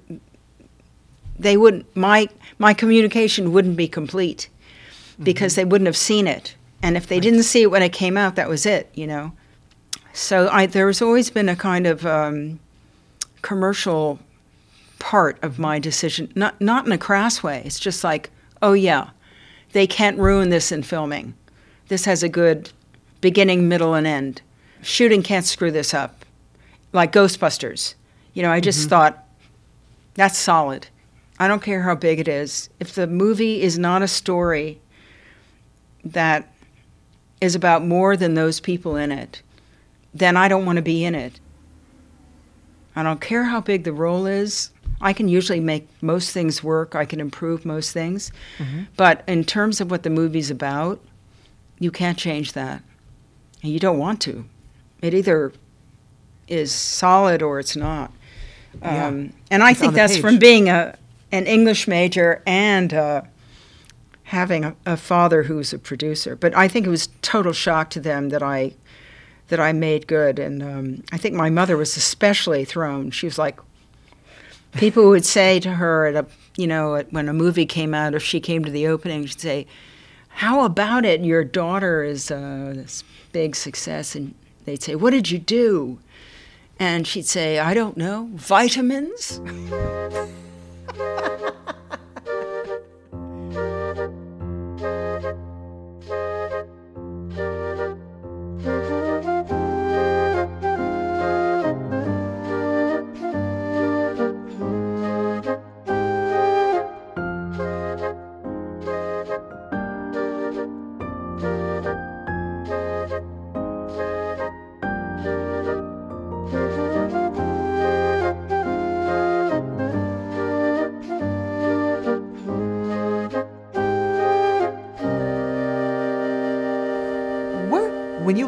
they wouldn't. My my communication wouldn't be complete, because mm-hmm. they wouldn't have seen it. And if they right. didn't see it when it came out, that was it. You know. So I, there's always been a kind of um, commercial part of my decision, not not in a crass way. It's just like, oh yeah, they can't ruin this in filming. This has a good beginning, middle, and end shooting can't screw this up. Like Ghostbusters. You know, I just mm-hmm. thought, that's solid. I don't care how big it is. If the movie is not a story that is about more than those people in it, then I don't want to be in it. I don't care how big the role is. I can usually make most things work. I can improve most things. Mm-hmm. But in terms of what the movie's about, you can't change that. And you don't want to it either is solid or it's not. Yeah. Um, and I it's think that's page. from being a an English major and uh, having a, a, father who's a producer. But I think it was total shock to them that I that I made good. And um, I think my mother was especially thrown. She was like, people would say to her at a you know at, when a movie came out, if she came to the opening, she'd say, "How about it? Your daughter is uh, this big success and." They'd say, What did you do? And she'd say, I don't know, vitamins?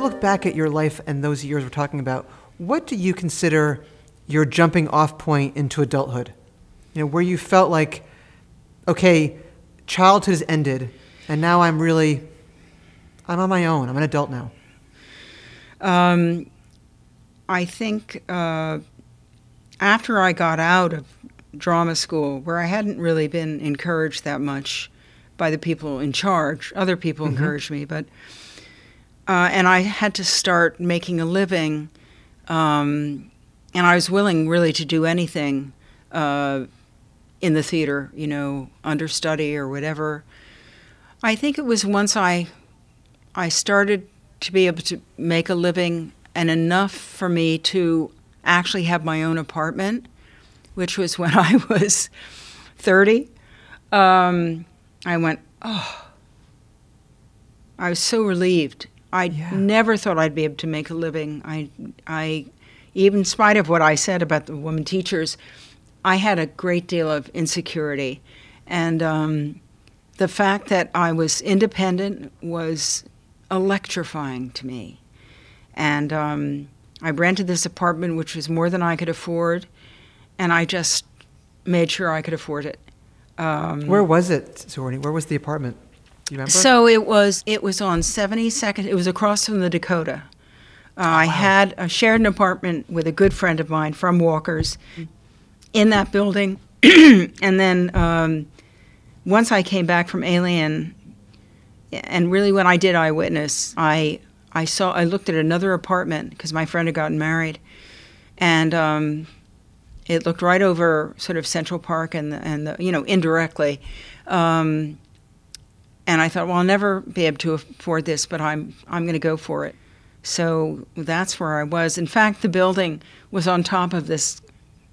back at your life and those years we're talking about, what do you consider your jumping off point into adulthood? You know, where you felt like, okay, childhood has ended, and now I'm really, I'm on my own. I'm an adult now. Um, I think uh, after I got out of drama school, where I hadn't really been encouraged that much by the people in charge, other people mm-hmm. encouraged me, but uh, and I had to start making a living. Um, and I was willing really to do anything uh, in the theater, you know, understudy or whatever. I think it was once I I started to be able to make a living and enough for me to actually have my own apartment, which was when I was 30. Um, I went, oh, I was so relieved I yeah. never thought I'd be able to make a living. I, I, even in spite of what I said about the women teachers, I had a great deal of insecurity, and um, the fact that I was independent was electrifying to me. And um, I rented this apartment, which was more than I could afford, and I just made sure I could afford it. Um, Where was it, Sigourney? Where was the apartment? You remember? So it was it was on 72nd. It was across from the Dakota. Uh, oh, wow. I had I shared an apartment with a good friend of mine from Walker's in that building, and then um, once I came back from Alien, and really when I did Eyewitness, I I saw I looked at another apartment because my friend had gotten married, and um, it looked right over sort of Central Park and the, and the, you know indirectly. Um, and I thought, well, I'll never be able to afford this, but I'm I'm going to go for it. So that's where I was. In fact, the building was on top of this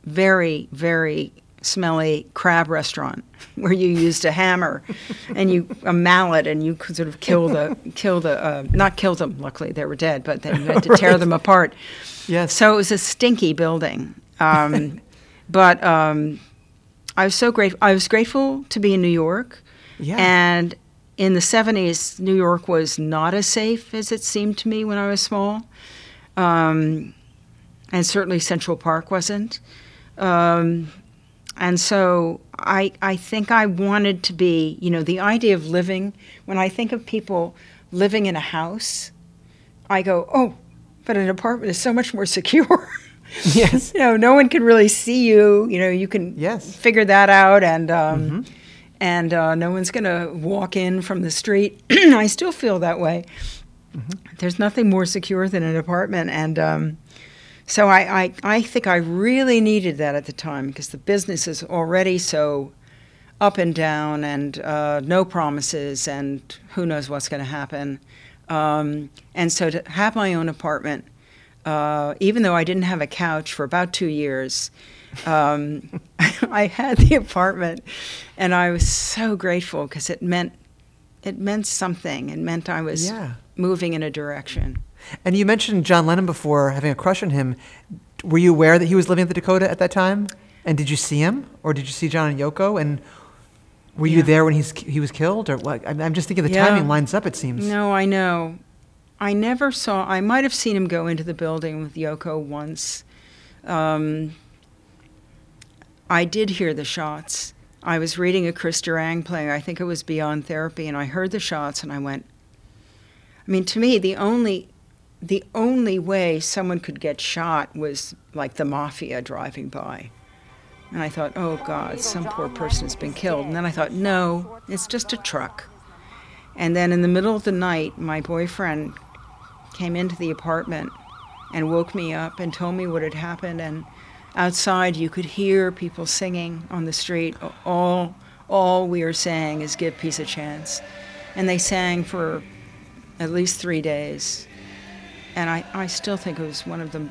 very very smelly crab restaurant where you used a hammer and you a mallet and you could sort of kill the kill the uh, not kill them luckily they were dead but then you had to tear Right. them apart Yes. so it was a stinky building um, but um, I was so grateful I was grateful to be in New York Yeah. and in the 70s New York was not as safe as it seemed to me when I was small um, and certainly Central Park wasn't. Um, and so I, I think I wanted to be, you know, the idea of living, when I think of people living in a house, I go, oh, but an apartment is so much more secure. yes. you know, no one can really see you. You know, you can Yes. figure that out, and um, and uh, no one's going to walk in from the street. I still feel that way. There's nothing more secure than an apartment, and um, so I, I I think I really needed that at the time because the business is already so up and down, and uh, no promises, and who knows what's going to happen. Um, and so to have my own apartment uh, even though I didn't have a couch for about two years, um, I had the apartment, and I was so grateful because it meant it meant something. It meant I was Yeah. moving in a direction. And you mentioned John Lennon before having a crush on him. Were you aware that he was living at the Dakota at that time? And did you see him, or did you see John and Yoko? And were you there when he's he was killed, or what? I'm I'm just thinking the Yeah. timing lines up. It seems. No, I know. I never saw. I might have seen him go into the building with Yoko once. Um, I did hear the shots. I was reading a Chris Durang play. I think it was Beyond Therapy, and I heard the shots, and I went. I mean, to me, the only, the only way someone could get shot was like the mafia driving by. And I thought, oh God, some poor person has been killed. And then I thought, no, it's just a truck. And then in the middle of the night, my boyfriend came into the apartment and woke me up and told me what had happened. And outside, you could hear people singing on the street. All, all we are saying is give peace a chance. And they sang for at least three days. And I, I still think it was one of the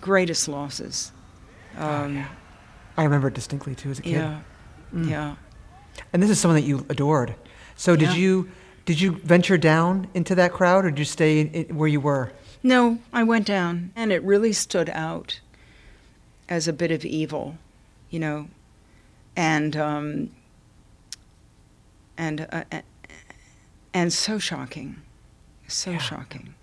greatest losses. Um, I remember it distinctly too as a kid. yeah, yeah. And this is someone that you adored. So did Yeah. you did you venture down into that crowd, or did you stay in, where you were? No, I went down, and it really stood out as a bit of evil, you know, and um, and uh, and so shocking, so shocking.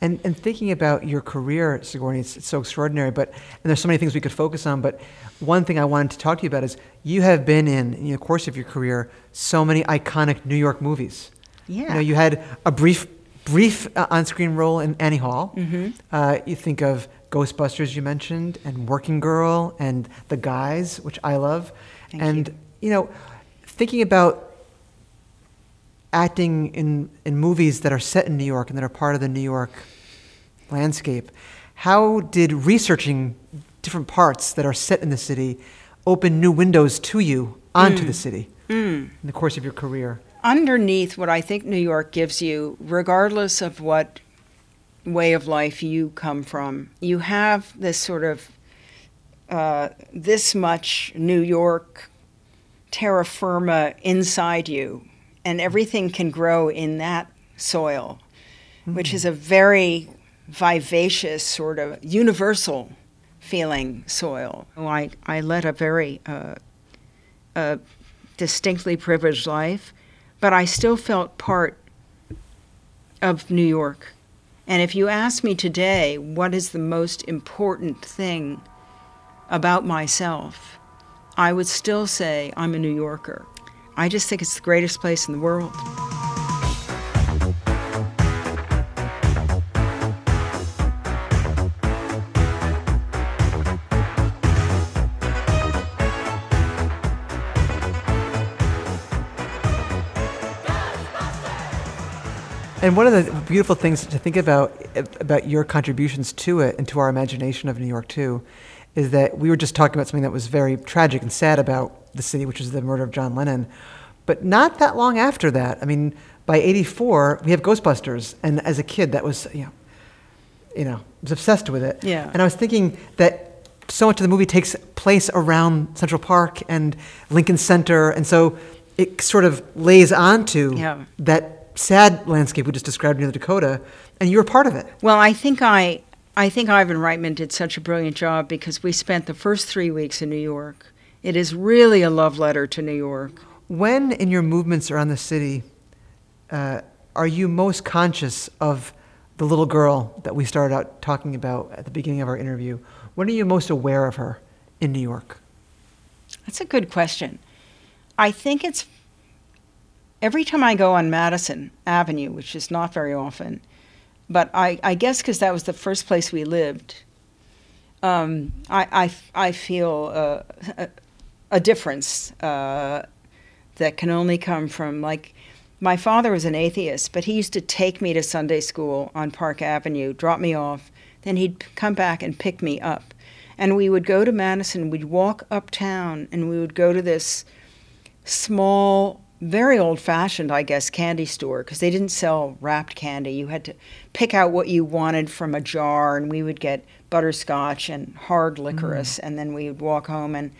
And and thinking about your career, Sigourney, it's, it's so extraordinary. But and there's so many things we could focus on. But one thing I wanted to talk to you about is you have been in, in the course of your career, so many iconic New York movies. Yeah. You know, you had a brief brief uh, on-screen role in Annie Hall. Mm-hmm. Uh, you think of Ghostbusters, you mentioned, and Working Girl, and The Guys, which I love. Thank and you. you know, thinking about acting in, in movies that are set in New York and that are part of the New York landscape, how did researching different parts that are set in the city open new windows to you onto Mm. the city in the course of your career? Underneath what I think New York gives you, regardless of what way of life you come from, you have this sort of uh, this much New York terra firma inside you, and everything can grow in that soil, which is a very vivacious, sort of universal feeling soil. I, I led a very uh, uh, distinctly privileged life, but I still felt part of New York. And if you ask me today, what is the most important thing about myself, I would still say I'm a New Yorker. I just think it's the greatest place in the world. And one of the beautiful things to think about about your contributions to it and to our imagination of New York too, is that we were just talking about something that was very tragic and sad about the city, which was the murder of John Lennon. But not that long after that, I mean, by '84, we have Ghostbusters, and as a kid, that was you know, you know, I was obsessed with it. Yeah. And I was thinking that so much of the movie takes place around Central Park and Lincoln Center, and so it sort of lays onto Yeah. that sad landscape we just described near the Dakota, and you were part of it. Well, I think I I think Ivan Reitman did such a brilliant job because we spent the first three weeks in New York. It is really a love letter to New York. When in your movements around the city, uh, are you most conscious of the little girl that we started out talking about at the beginning of our interview? When are you most aware of her in New York? That's a good question. I think it's every time I go on Madison Avenue, which is not very often, but I, I guess because that was the first place we lived, um, I, I, I feel a, a difference uh, that can only come from like my father was an atheist, but he used to take me to Sunday school on Park Avenue, drop me off, then he'd come back and pick me up. And we would go to Madison, we'd walk uptown, and we would go to this small, very old fashioned, I guess, candy store because they didn't sell wrapped candy. You had to pick out what you wanted from a jar, and we would get butterscotch and hard licorice, and then we would walk home. And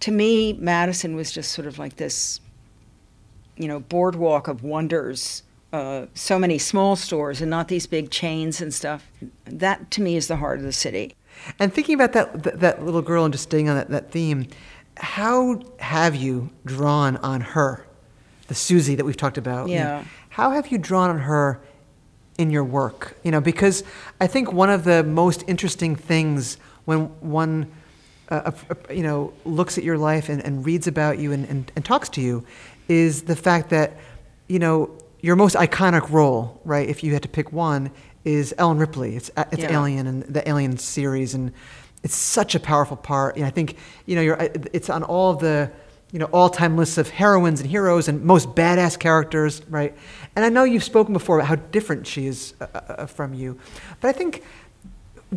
to me, Madison was just sort of like this, you know, boardwalk of wonders. Uh, so many small stores and not these big chains and stuff. That to me is the heart of the city. And thinking about that, that, that little girl and just staying on that, that theme, how have you drawn on her, the Susie that we've talked about? Yeah. how have you drawn on her in your work? You know, because I think one of the most interesting things when one, uh, uh, you know, looks at your life and, and reads about you and, and, and talks to you is the fact that, you know, your most iconic role, right, if you had to pick one, is Ellen Ripley. It's, uh, it's Yeah. Alien and the Alien series, and it's such a powerful part. And I think you know you're, it's on all the you know all-time lists of heroines and heroes and most badass characters, right? And I know you've spoken before about how different she is uh, uh, from you, but I think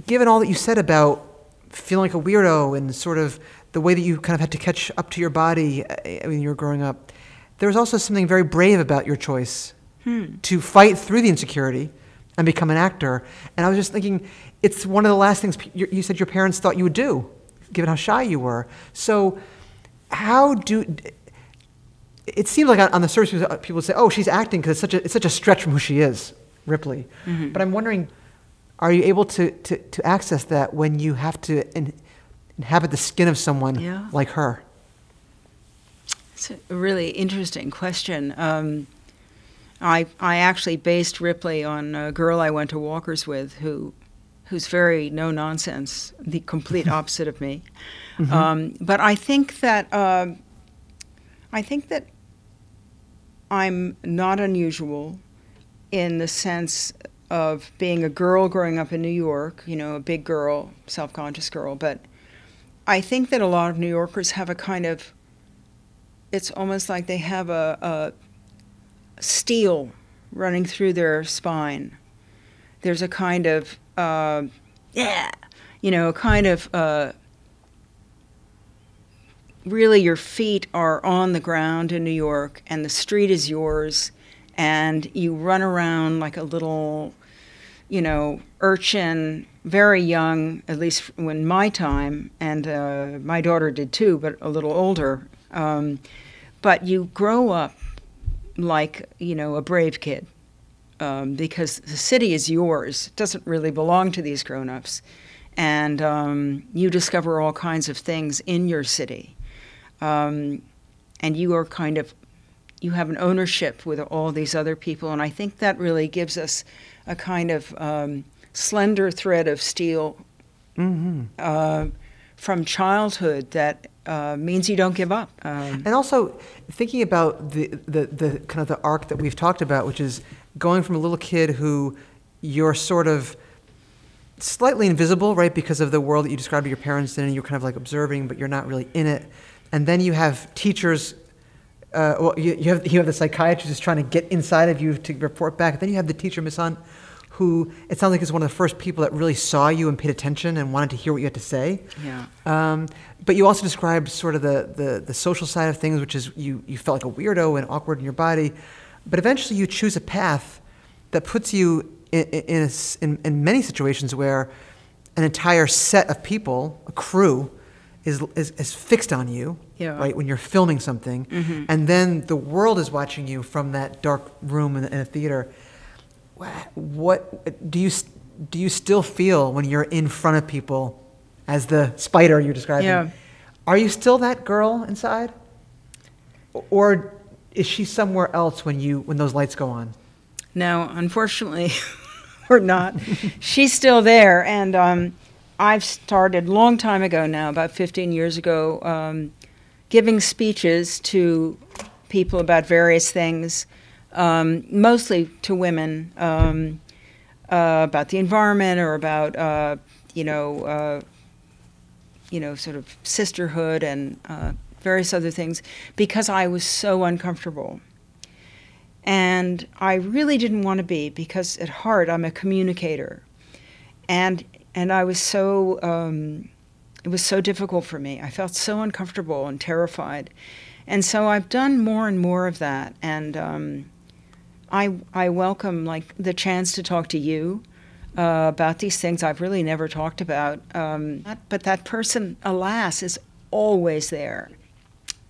given all that you said about feeling like a weirdo and sort of the way that you kind of had to catch up to your body uh, when you were growing up, there was also something very brave about your choice to fight through the insecurity and become an actor. And I was just thinking, it's one of the last things you said your parents thought you would do, given how shy you were. So, how do it seems like on- the surface uh, people say, "Oh, she's acting because it's such a it's such a stretch from who she is, Ripley." But I'm wondering, are you able to, to, to access that when you have to in, inhabit the skin of someone Yeah. like her? It's a really interesting question. Um, I I actually based Ripley on a girl I went to Walker's with, who who's very no nonsense, the complete opposite of me. Um, but I think that um I think that I'm not unusual in the sense of being a girl growing up in New York. You know, a big girl, self-conscious girl, but. I think that a lot of New Yorkers have a kind of it's almost like they have a, a steel running through their spine. There's a kind of, uh, yeah, you know, kind of, uh, really your feet are on the ground in New York and the street is yours and you run around like a little, you know, urchin, very young, at least when my time, and uh, my daughter did too, but a little older. Um, but you grow up like you know a brave kid um, because the city is yours. It doesn't really belong to these grown-ups, and um, you discover all kinds of things in your city, um, and you are kind of you have an ownership with all these other people, and I think that really gives us a kind of um, slender thread of steel uh, from childhood that uh, means you don't give up. Um, And also thinking about the, the, the kind of the arc that we've talked about, which is going from a little kid who you're sort of slightly invisible, right, because of the world that you described to your parents in, and you're kind of like observing, but you're not really in it. And then you have teachers. Uh, well, you, you have you have the psychiatrist who's trying to get inside of you to report back. Then you have the teacher, Miss Hunt, who it sounds like is one of the first people that really saw you and paid attention and wanted to hear what you had to say. Yeah. Um, but you also described sort of the, the, the social side of things, which is you, you felt like a weirdo and awkward in your body. But eventually you choose a path that puts you in, in, a in, in many situations where an entire set of people, a crew, is, is, is fixed on you, Yeah. right, when you're filming something, mm-hmm. and then the world is watching you from that dark room in, in a theater. What do you do you still feel when you're in front of people as the spider you're describing? Yeah. Are you still that girl inside? Or is she somewhere else when you when those lights go on? No, unfortunately, we're not. She's still there, and um, I've started long time ago now, about 15 years ago, um, giving speeches to people about various things, um, mostly to women, um, uh, about the environment or about uh, you know. Uh, you know, sort of sisterhood and uh, various other things, because I was so uncomfortable. And I really didn't want to be because at heart I'm a communicator, and and I was so um, it was so difficult for me. I felt so uncomfortable and terrified, and so I've done more and more of that. And um, I I welcome like the chance to talk to you uh, about these things I've really never talked about. Um, but that person, alas, is always there,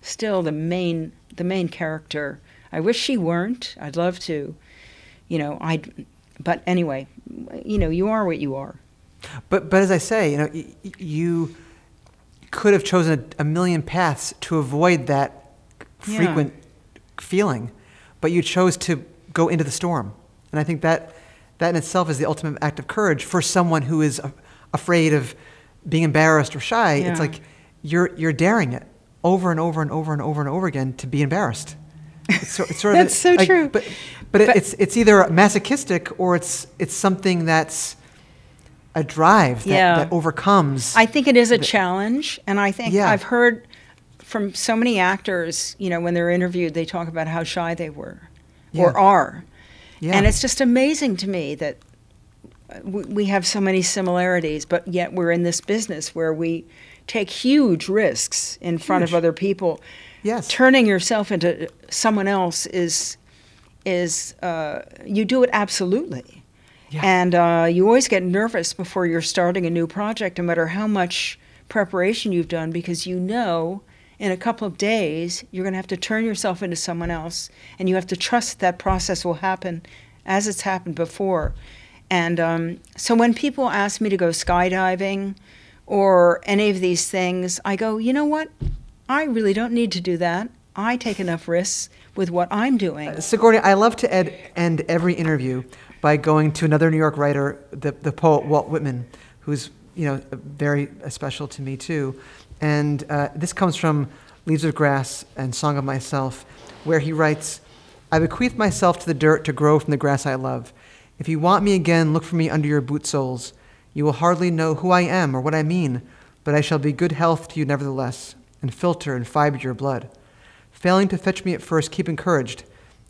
still the main the main character. I wish she weren't. I'd love to, you know. I, but anyway, you know, you are what you are. But but as I say, you know, y- you could have chosen a, a million paths to avoid that Yeah. frequent feeling, but you chose to go into the storm, and I think that that in itself is the ultimate act of courage for someone who is a- afraid of being embarrassed or shy. Yeah. It's like you're you're daring it over and over and over and over and over again to be embarrassed. It's, sor- it's sort of That's so like- true. But but, it, But- it's it's either masochistic or it's it's something that's a drive that, Yeah. that overcomes. I think it is a challenge, and I think Yeah. I've heard from so many actors, you know, when they're interviewed, they talk about how shy they were Yeah. or are. Yeah. And it's just amazing to me that we have so many similarities, but yet we're in this business where we take huge risks in front of other people. Yes. Turning yourself into someone else is is uh, you do it absolutely. Yeah. And uh, you always get nervous before you're starting a new project, no matter how much preparation you've done, because you know in a couple of days you're going to have to turn yourself into someone else, and you have to trust that process will happen as it's happened before. And um, so when people ask me to go skydiving or any of these things, I go, you know what? I really don't need to do that. I take enough risks with what I'm doing. Sigourney, I love to ed- end every interview by going to another New York writer, the, the poet Walt Whitman, who's you know very uh, special to me too. And uh, this comes from Leaves of Grass and Song of Myself, where he writes, "I bequeath myself to the dirt to grow from the grass I love. If you want me again, look for me under your boot soles. You will hardly know who I am or what I mean, but I shall be good health to you nevertheless, and filter and fibre your blood." Failing to fetch me at first, keep encouraged.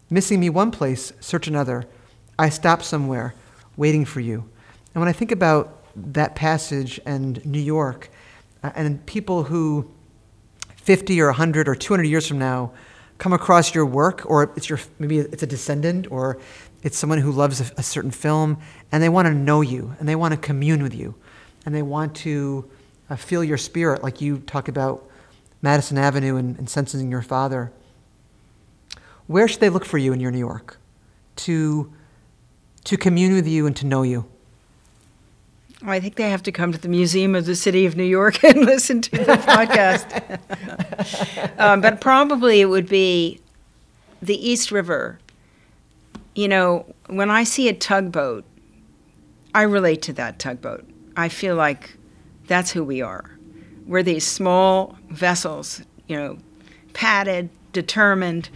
Missing me one place, search another. I stop somewhere, waiting for you. And when I think about that passage and New York, uh, and people who 50 or 100 or 200 years from now come across your work, or it's your maybe it's a descendant, or it's someone who loves a, a certain film, and they want to know you, and they want to commune with you, and they want to uh, feel your spirit, like you talk about Madison Avenue and, and sensing your father. Where should they look for you in your New York to, to commune with you and to know you? I think they have to come to the Museum of the City of New York and listen to the podcast. um, but probably it would be the East River. You know, when I see a tugboat, I relate to that tugboat. I feel like that's who we are. We're these small vessels, you know, padded, determined,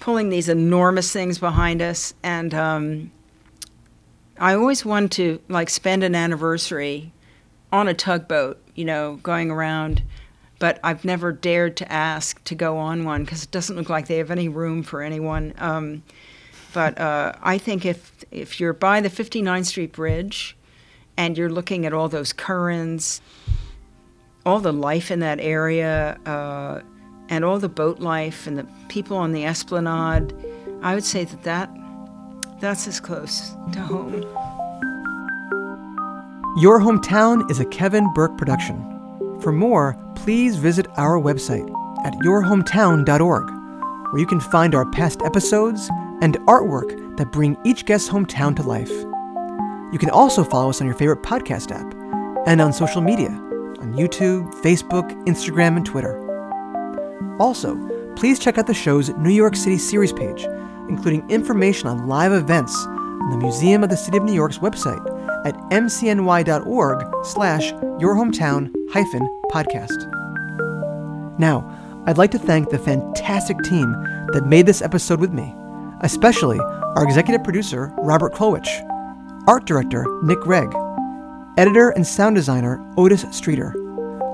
pulling these enormous things behind us. And um, I always want to like spend an anniversary on a tugboat, you know, going around. But I've never dared to ask to go on one because it doesn't look like they have any room for anyone. Um, but uh, I think if if you're by the 59th Street Bridge and you're looking at all those currents, all the life in that area, uh, and all the boat life and the people on the esplanade, I would say that, that that's as close to home. Your Hometown is a Kevin Burke production. For more, please visit our website at yourhometown.org, where you can find our past episodes and artwork that bring each guest's hometown to life. You can also follow us on your favorite podcast app and on social media on YouTube, Facebook, Instagram, and Twitter. Also, please check out the show's New York City series page, including information on live events on the Museum of the City of New York's website at mcny.org slash your hometown hyphen podcast. Now, I'd like to thank the fantastic team that made this episode with me, especially our executive producer, Robert Kolwich, art director, Nick Regg, editor and sound designer, Otis Streeter,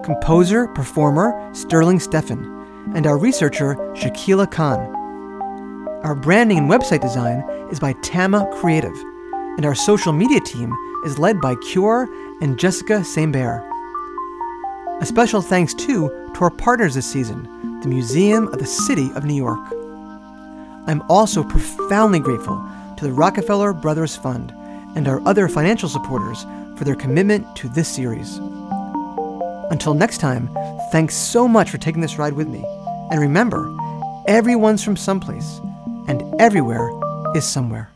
composer, performer, Sterling Steffen, and our researcher, Shakila Khan. Our branding and website design is by Tama Creative, and our social media team is led by Cure and Jessica Sambert. A special thanks too to our partners this season, the Museum of the City of New York. I'm also profoundly grateful to the Rockefeller Brothers Fund and our other financial supporters for their commitment to this series. Until next time, thanks so much for taking this ride with me. And remember, everyone's from someplace, and everywhere is somewhere.